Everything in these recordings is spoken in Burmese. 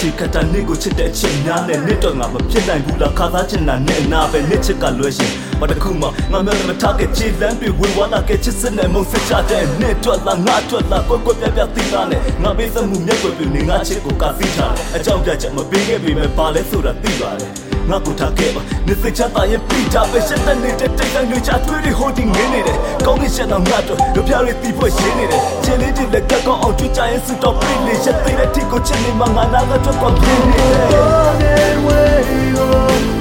ချီခတ်တာနစ်ကိုချစ်တဲ့အချက်များနဲ့နစ်တော့ငါမဖြစ်နိုင်ဘူးလားခါသားချင်တာနဲ့အနာပဲနစ်ချစ်ကလွဲရှင်မတခုမှငါမျောလည်းမထားခဲ့ချီလန်းတွေဝေဝါလာခဲ့ချစ်စနဲ့မုံစစ်ချတဲ့နစ်ထွက်လာငါထွက်လာကွက်ကွက်ပြပြသိတာနဲ့ငါပေးစမှုမျက်ွယ်ပြနေငါချစ်ကိုကာစီးထားအကြောင်းပြချက်မပေးခဲ့ပေမဲ့ပါလဲဆိုတာသိပါတယ်ငါကိုထားခဲ့ပါနေစိတ်ချတာရဲ့ပြီးတာပဲရှက်တဲ့နေတဲ့တိတ်တိုင်းတွေချထွေးတွေဟိုတင်ငင်းနေတယ်ကောင်းကင်ရှက်တော့ငါတို့လူပြတွေတီးဖို့ရှင်းနေတယ်ချင်းလေး တွေလက်ကကောင်းအောင်ကြွချရင်စတော့ပြင်းလေရှက်သေးတဲ့ထိကိုချစ်နေမှငါနာကတော့ကွာပြင်းနေတယ်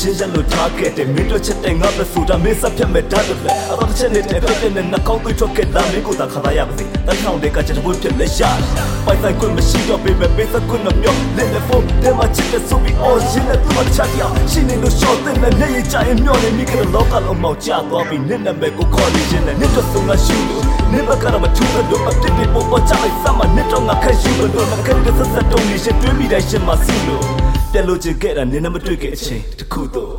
ရှင်းရလို့ထားခဲ့တယ်မင်းတို့ချက်တဲ့ငါပဲဆိုတာမင်းစဖြတ်မဲ့တတ်တယ်အတော့ချက်နေတဲ့ပြတဲ့နှကောင်းသွေးထွက်ခဲ့တာမင်းကိုသာခါရပါစေတန်းထောင်တဲ့ကချက်တပွင့်ဖြစ်လက်ရပိုက်ဆိုင်ခွင့်မရှိတော့ပေမဲ့ပေးစခွင့်တော့မြော့လက်လက်ဖို့တဲမှာချစ်တဲ့ဆိုပြီးအော်ရှင်းတဲ့သူမချတရားရှင်းနေလို့ရှော့တဲ့နဲ့နေရကြရင်မြော့နေမိကတော့လောကလုံးမောက်ချသွားပြီးနစ်နမဲ့ကိုခေါ်နေခြင်းနဲ့နစ်တော့ဆုံးလာရှိလို့နေဘကတော့မထူးလို့အပြစ်တွေ ပေါ်ပေါ်ချလိုက်စမ်းမနစ်တော့ငါခက်ရှိလို့မခက်တဲ့ဆက်ဆက်တုံးနေရှင်တွေးမိတိုင်းရှင်မစီလို့ပြက်လို့ချင်ခဲ့တာနင်းနဲ့မတွေ့ခဲ့အချိန်တခုတော့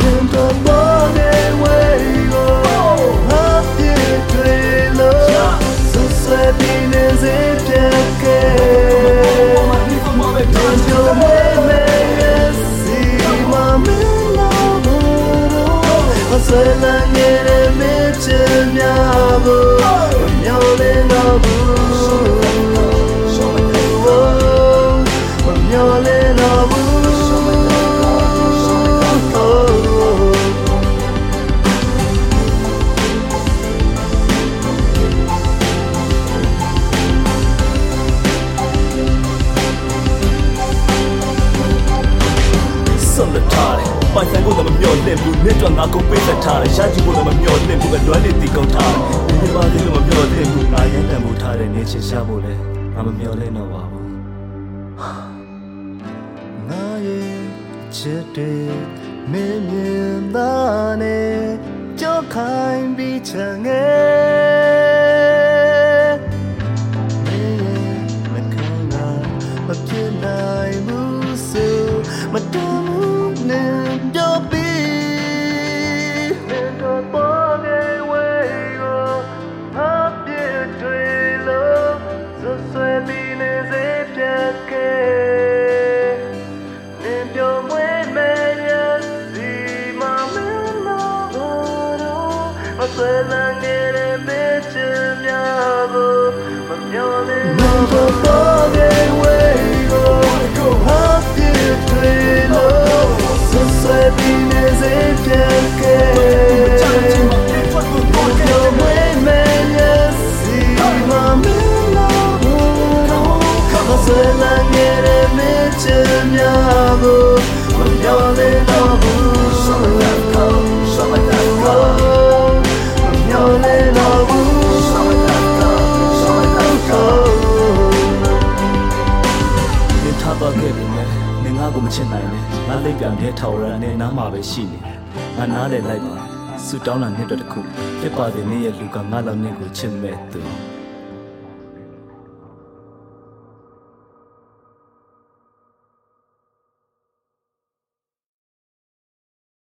Never morning way go Happy dream love So sad in his Don't you make me see my love I say la လက်ထားတယ်ပိုင်ဆိုင်ကိုလည်းမမျောလင့်ဘူးနစ်တော့ငါကုန်ပေးသက်ထားတယ်ရှာကြည့်ဖို့လည်းမမျောလင့်ဘူးပဲလွမ်းနေတီကုန်ထားတယ်ဒီနေ့ပါသေးလို့မမျောလင့်ဘူးငါရန်တန်မှုထားတယ်နေချင်ရှာဖို့လည်းငါမမျောလင့်တော့ပါဘူးငါရဲ့ချစ်တဲ့မင်းမြင်သားနဲ့ကြောက်ခိုင်းပြီးချင်ငယ် I say, I get a bitch in Yago, but you're in the body လိပ်ပြန်တဲ့ထော်ရန်နဲ့နားမှာပဲရှိနေတယ်ငါနားလေလိုက်ပါဆူတောင်းတာနှစ်တော့တစ်ခုဖြစ်ပါစေနေရဲ့လူကငါလောက်နင်ကိုချစ်မဲ့သူ